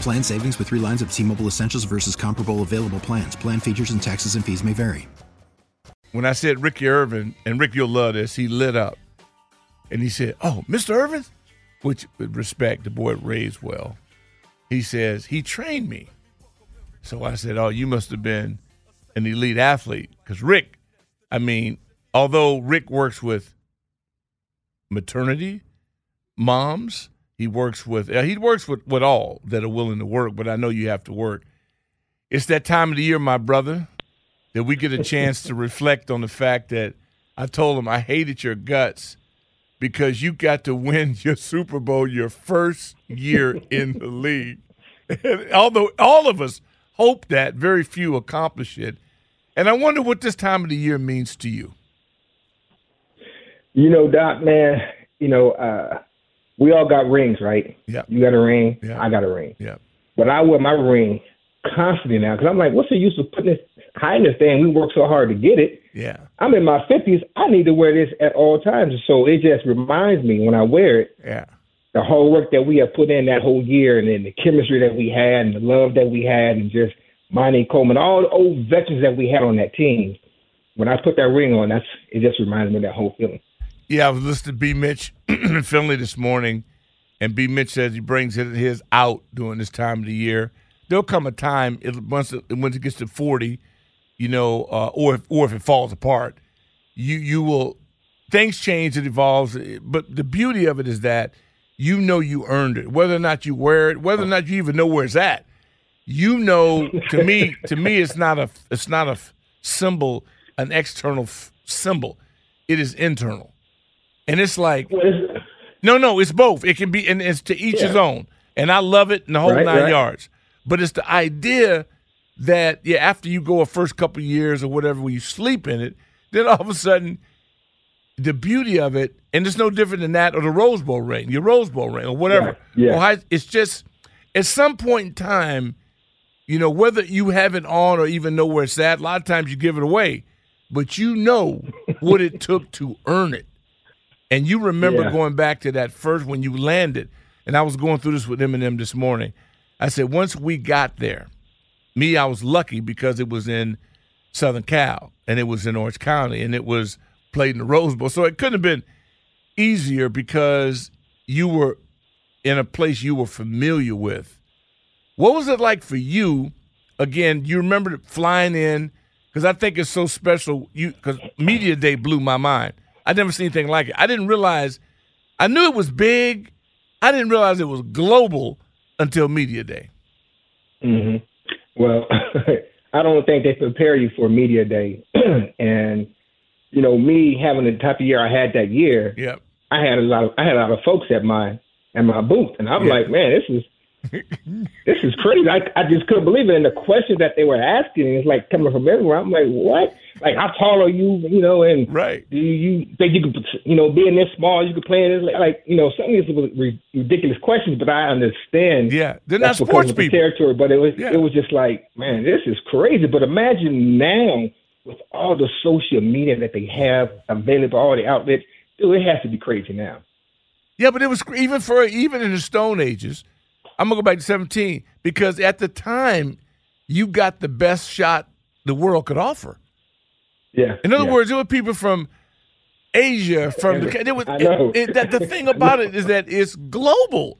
Plan savings with three lines of T Mobile Essentials versus comparable available plans. Plan features and taxes and fees may vary. When I said Ricky Ervins, and Rick, you'll love this, he lit up. And he said, Oh, Mr. Ervins? Which, with respect, the boy raised well. He says, He trained me. So I said, Oh, you must have been an elite athlete. Because Rick, I mean, although Rick works with maternity, moms, he works with uh, he works with, with all that are willing to work, but I know you have to work. It's that time of the year, my brother, that we get a chance to reflect on the fact that I told him I hated your guts because you got to win your Super Bowl your first year in the league. And although all of us hope that, very few accomplish it. And I wonder what this time of the year means to you. You know, Doc, man, you know, uh, we all got rings, right? Yeah. You got a ring. Yeah. I got a ring. Yeah. But I wear my ring constantly now because I'm like, what's the use of putting this hiding this thing? We work so hard to get it. Yeah. I'm in my 50s. I need to wear this at all times. So it just reminds me when I wear it, Yeah. the whole work that we have put in that whole year, and then the chemistry that we had, and the love that we had, and just Monte Coleman, all the old veterans that we had on that team. When I put that ring on, that's it. Just reminds me of that whole feeling. Yeah, I was listening to B. Mitch in Finley this morning, and B. Mitch says he brings his out during this time of the year. There'll come a time it, once it, once it gets to forty, you know, uh, or if, or if it falls apart, you you will things change, it evolves. But the beauty of it is that you know you earned it, whether or not you wear it, whether or not you even know where it's at. You know, to me, to me, it's not a it's not a symbol, an external f- symbol. It is internal. And it's like, no, no, it's both. It can be, and it's to each his own. And I love it in the whole Right, nine right. yards. But it's the idea that, yeah, after you go a first couple years or whatever, where you sleep in it, then all of a sudden, the beauty of it, and it's no different than that or the Rose Bowl ring, your Rose Bowl ring or whatever. Yeah, yeah. How- it's just, at some point in time, you know, whether you have it on or even know where it's at, a lot of times you give it away, but you know what it took to earn it. And you remember Yeah. going back to that first when you landed, and I was going through this with Eminem this morning. I said, once we got there, me, I was lucky because it was in Southern Cal and it was in Orange County and it was played in the Rose Bowl. So it couldn't have been easier because you were in a place you were familiar with. What was it like for you? Again, you remember flying in because I think it's so special. You because media day blew my mind. I never seen anything like it. I didn't realize. I knew it was big. I didn't realize it was global until media day. hmm Well, I don't think they prepare you for media day, and you know, me having the type of year I had that year, Yep. I had a lot of I had a lot of folks at my at my booth, and I'm Yeah. like, man, this is this is crazy. I I just couldn't believe it, and the questions that they were asking is like coming from everywhere. I'm like, what? Like, how tall are you? You know, and Right. do you think you could, you know, being this small, you could play in this? Like, you know, some of these were ridiculous questions, but I understand. Yeah. They're not that's sports people. territory, but it was Yeah. it was just like, man, this is crazy. But imagine now with all the social media that they have available, all the outlets, dude, it has to be crazy now. Yeah, but it was even for even in the Stone Ages. I'm gonna go back to 17 because at the time you got the best shot the world could offer. Yeah. In other yeah. words, there were people from Asia, from the. Was. It, it, that the thing about it is that it's global.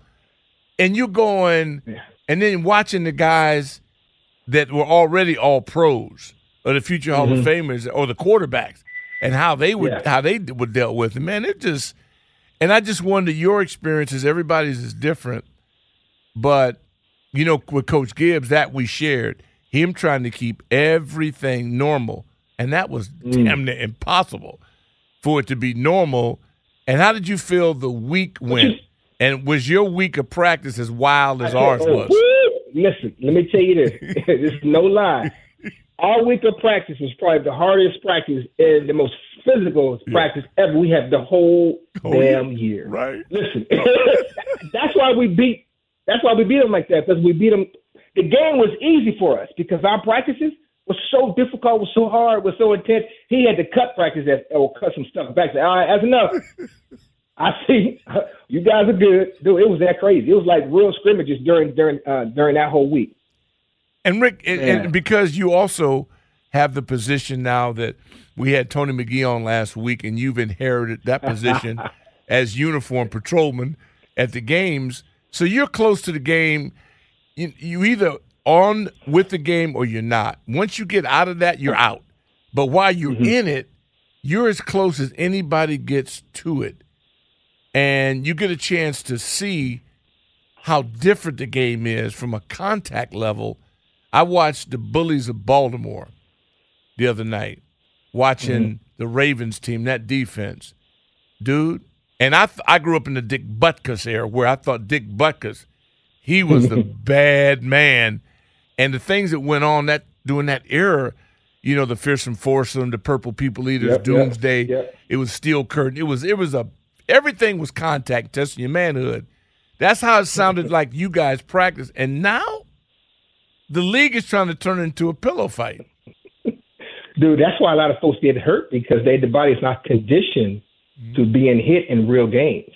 and you're going, Yeah. and then watching the guys that were already all pros or the future Hall of Famers or the quarterbacks and how they would Mm-hmm. Yeah. how they were dealt with. And man, it just and I just wonder your experiences. Everybody's is different, but you know, with Coach Gibbs, that we shared him trying to keep everything normal, and that was Mm. damn near impossible for it to be normal. And how did you feel the week went? And was your week of practice as wild as ours Oh, was? Listen, let me tell you this. this is no lie. Our week of practice was probably the hardest practice and the most physical practice ever we had the whole Oh, damn year. Right. Listen, that's why we beat. That's why we beat them like that because we beat them. The game was easy for us because our practices was so difficult, was so hard, was so intense. He had to cut practice that or cut some stuff back. Say, all right, that's enough. I see. You guys are good, dude. It was that crazy. It was like real scrimmages during during uh, during that whole week. And Rick, and, and because you also have the position now that we had Tony McGee on last week, and you've inherited that position as uniform patrolman at the games, so you're close to the game. You, you either on with the game or you're not. Once you get out of that, you're out. But while you're mm-hmm. in it, you're as close as anybody gets to it, and you get a chance to see how different the game is from a contact level. I watched the Bullies of Baltimore the other night, watching mm-hmm. the Ravens team, that defense, dude. And I th- I grew up in the Dick Butkus era, where I thought Dick Butkus, he was the bad man, and the things that went on that during that era, you know, the fearsome foursome, the purple people eaters, Yep, yep, doomsday. yep. It was steel curtain. It was it was a everything was contact testing your manhood. That's how it sounded like you guys practiced. and now the league is trying to turn into a pillow fight. Dude, that's why a lot of folks get hurt because they the body's not conditioned to being hit in real games.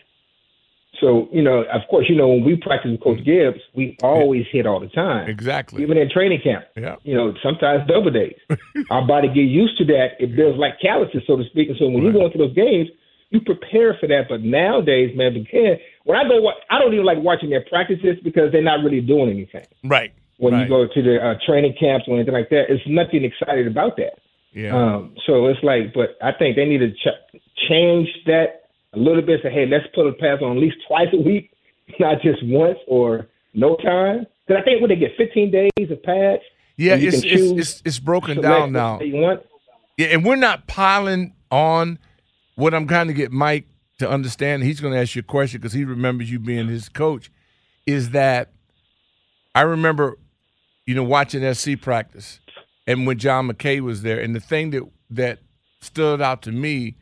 So, you know, of course, you know, when we practice with Coach Gibbs, we always hit all the time. Exactly. Even in training camp. Yeah. You know, sometimes double days. Our body get used to that. It builds like calluses, so to speak. And so when you go into those games, you prepare for that. But nowadays, man, because when I go, I don't even like watching their practices because they're not really doing anything. Right. When right. you go to the uh, training camps or anything like that, it's nothing excited about that. yeah. Um, so it's like, but I think they need to ch- change that a little bit. Say, hey, let's put a pass on at least twice a week, not just once or no time. Because I think when they get 15 days of pads, yeah, it's, it's it's it's broken down now. Yeah, and we're not piling on. What I'm trying to get Mike to understand, he's going to ask you a question because he remembers you being his coach. Is that I remember, you know, watching SC practice, and when John McKay was there, and the thing that that stood out to me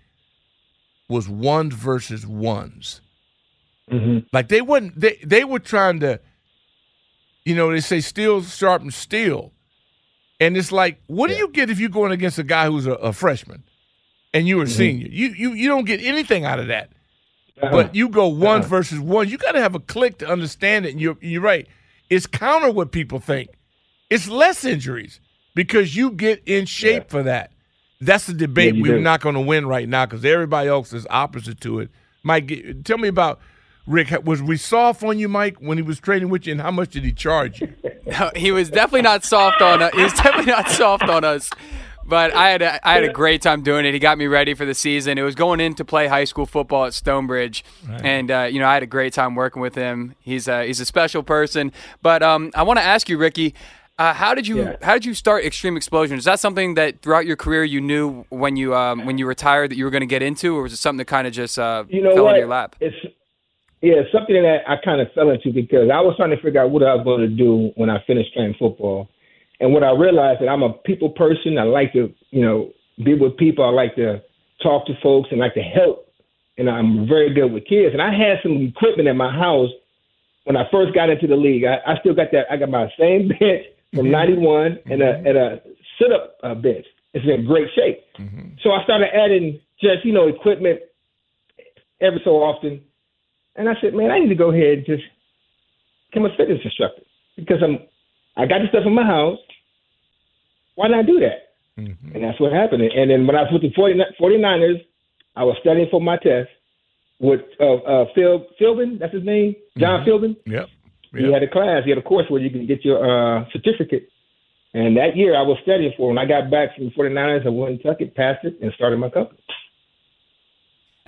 was ones versus ones. Mm-hmm. Like they wouldn't they they were trying to, you know, they say steel sharpens steel. And it's like, what do you get if you're going against a guy who's a, a freshman and you're a Mm-hmm. senior? You you you don't get anything out of that. Uh-huh. But you go one versus one. You got to have a click to understand it. And you're you're right. It's counter what people think. It's less injuries because you get in shape Yeah. for that. That's the debate Yeah, we're do. not going to win right now because everybody else is opposite to it. Mike, tell me about Rick. Was we soft on you, Mike, when he was training with you, and how much did he charge you? No, he was definitely not soft on us. He was definitely not soft on us. But I had a, I had a great time doing it. He got me ready for the season. It was going in to play high school football at Stonebridge, and uh, you know I had a great time working with him. He's a, he's a special person. But um, I want to ask you, Ricky, uh, how did you Yeah. how did you start Extreme Explosion? Is that something that throughout your career you knew when you um, when you retired that you were going to get into, or was it something that kind of just uh, You know fell what? into your lap? It's yeah, it's something that I kind of fell into because I was trying to figure out what I was going to do when I finished playing football, and when I realized that I'm a people person, I like to you know be with people, I like to talk to folks, and like to help, and I'm very good with kids. And I had some equipment in my house when I first got into the league. I, I still got that. I got my same bench from '91 and a and a sit up uh, bench. It's in great shape. So I started adding just you know equipment every so often. And I said, man, I need to go ahead and just become a fitness instructor because I'm I got the stuff in my house. Why not do that? And that's what happened. And then when I was with the 49 49ers, I was studying for my test with uh, uh, Phil Philbin, that's his name, John Philbin. Yep. He had a class, he had a course where you can get your uh, certificate. And that year I was studying for. When I got back from the 49ers, I went and took it, passed it, and started my company.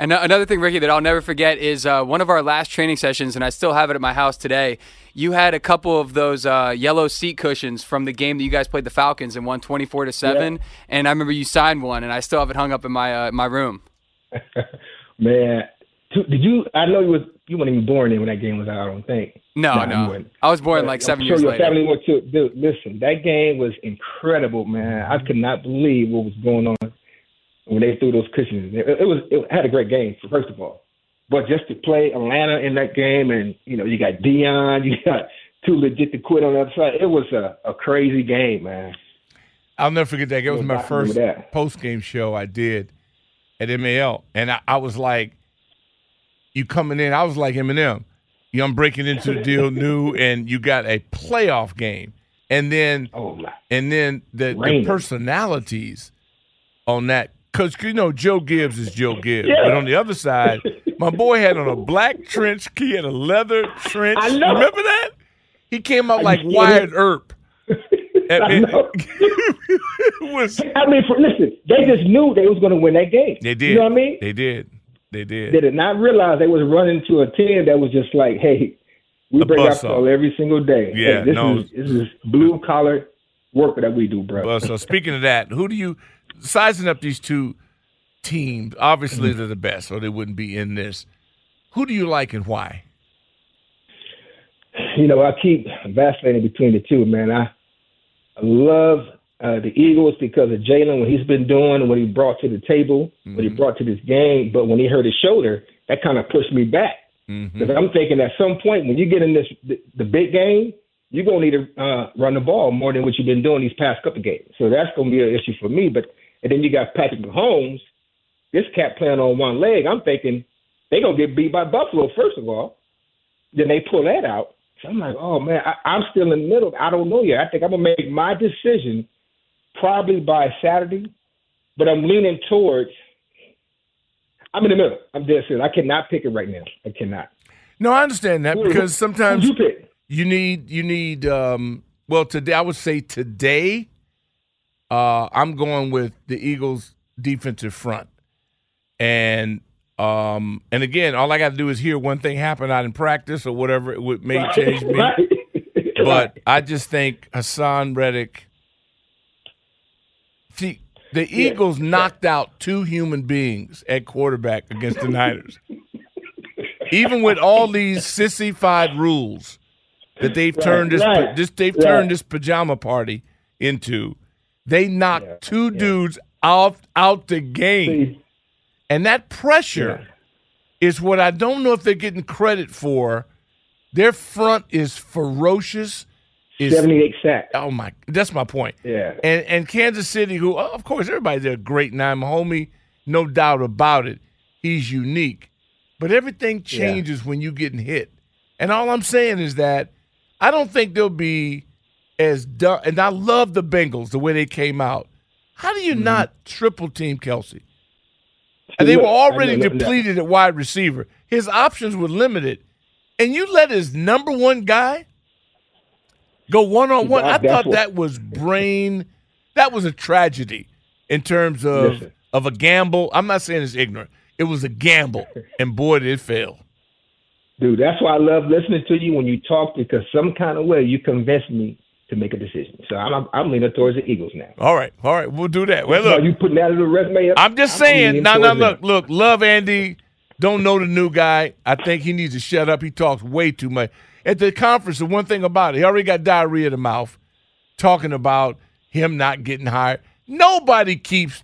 And another thing, Ricky, that I'll never forget is uh, one of our last training sessions, and I still have it at my house today. You had a couple of those uh, yellow seat cushions from the game that you guys played the Falcons and won twenty four to seven. And I remember you signed one, and I still have it hung up in my uh, my room. Man, did you? I know you was you weren't even born then when that game was out. I don't think. No, Nah, no. I was born But like I'm 7 sure years your later. family went to. Dude, listen, that game was incredible, man. I could not believe what was going on when they threw those cushions. It, it was it had a great game first of all, but just to play Atlanta in that game, and you know you got Deion, you got too legit to quit on the other side. It was a, a crazy game, man. I'll never forget that. It was my first post game show I did at MAL, and I, I was like, "You coming in?" I was like Eminem. You, I'm breaking into the deal new, and you got a playoff game, and then Oh my, and then the, the personalities on that because you know Joe Gibbs is Joe Gibbs, Yeah. but on the other side, my boy had on a black trench. He had a leather trench. I know. Remember that? He came out like. Wyatt Earp. I know. was I mean, for, listen, they just knew they was going to win that game. They did. You know what I mean? They did. They did. They did not realize they was running to a team that was just like, hey, we break our buzzsaw. every single day. Yeah, hey, this no. is this is blue collar work that we do, bro. Well, so speaking of that, who do you sizing up these two teams? Obviously, mm-hmm. they're the best, or they wouldn't be in this. Who do you like and why? you know, I keep vacillating between the two, man. I, I love uh, the Eagles because of Jalen, what he's been doing, what he brought to the table, what he brought to this game. But when he hurt his shoulder, that kind of pushed me back. Because I'm thinking at some point when you get in this the, the big game, you're gonna need to uh, run the ball more than what you've been doing these past couple games. So that's gonna be an issue for me. But and then you got Patrick Mahomes, this cat playing on one leg. I'm thinking they gonna get beat by Buffalo first of all. Then they pull that out. So I'm like, oh man, I, I'm still in the middle. I don't know yet. I think I'm gonna make my decision probably by Saturday, but I'm leaning towards. I'm in the middle. I'm dead serious. I cannot pick it right now. I cannot. No, I understand that because sometimes you pick? you need you need um well today I would say today uh I'm going with the Eagles defensive front. And um and again all I got to do is hear one thing happen out in practice or whatever it would may change me. But I just think Haason Reddick See, the Eagles knocked out two human beings at quarterback against the Niners. Even with all these sissified rules that they've turned this, right, this they've right. turned this pajama party into, they knocked two dudes out out the game. See, And that pressure is what I don't know if they're getting credit for. Their front is ferocious. Is 78 sacks. oh my, that's my point. Yeah. And and Kansas City, who oh, of course everybody's a great nine, homie, no doubt about it. He's unique, but everything changes when you getting hit. And all I'm saying is that I don't think they'll be as done. And I love the Bengals the way they came out. How do you Mm-hmm. not triple team Kelce? And they were already depleted at wide receiver. His options were limited, and you let his number one guy go one on one. I thought what- that was brain. That was a tragedy in terms of Listen. of a gamble. I'm not saying it's ignorant. It was a gamble, and boy, did it fail. Dude, that's why I love listening to you when you talk because some kind of way you convince me to make a decision. So I'm I'm leaning towards the Eagles now. All right, all right, we'll do that. Well, Are look, you putting that in the resume? I'm just I'm saying. No, no, look, look. Love Andy. Don't know the new guy. I think he needs to shut up. He talks way too much. At the conference, the one thing about it, he already got diarrhea in the mouth, talking about him not getting hired. Nobody keeps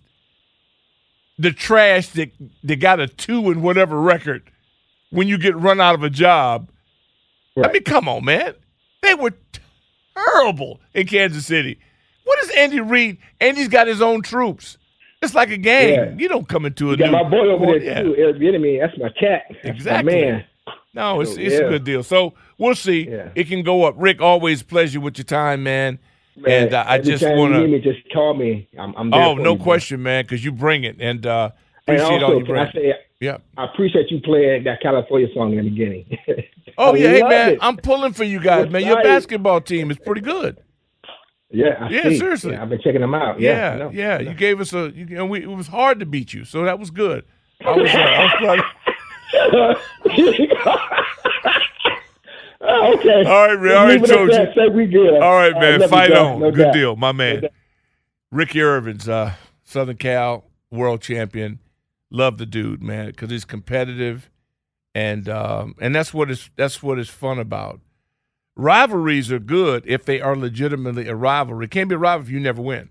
the trash that that got a two and whatever record when you get run out of a job. I mean, come on, man. They were terrible in Kansas City. What is Andy Reid? Andy's got his own troops. It's like a game. Yeah. You don't come into a You got my boy over there yeah. too, Eric Bieniemy. That's my cat. That's my Exactly. man. No, it's it's a good deal. So we'll see. Yeah. It can go up. Rick, always pleasure with your time, man. Man, and uh, I just want to. me, just call me. I'm, I'm there Oh, no you, question, man, because you bring it. And uh, Appreciate and all also, you can bring. I say, Yeah. I appreciate you playing that California song in the beginning. Oh yeah, hey man, it. I'm pulling for you guys, man. Your basketball team is pretty good. yeah, I Yeah, see. seriously. Yeah, I've been checking them out. Yeah, Yeah, know. yeah. You gave us a. You, and we, it was hard to beat you, so that was good. I was. Uh, I was proud. okay. All right, man. All right, leave it at Trojan. that. Say we good. All right, man. love you, Fight on. No Good doubt. deal, my man. Ricky Ervins, uh, Southern Cal world champion. Love the dude, man, because he's competitive, and um, and that's what is that's what is fun about. Rivalries are good if they are legitimately a rivalry. It can't be a rivalry if you never win.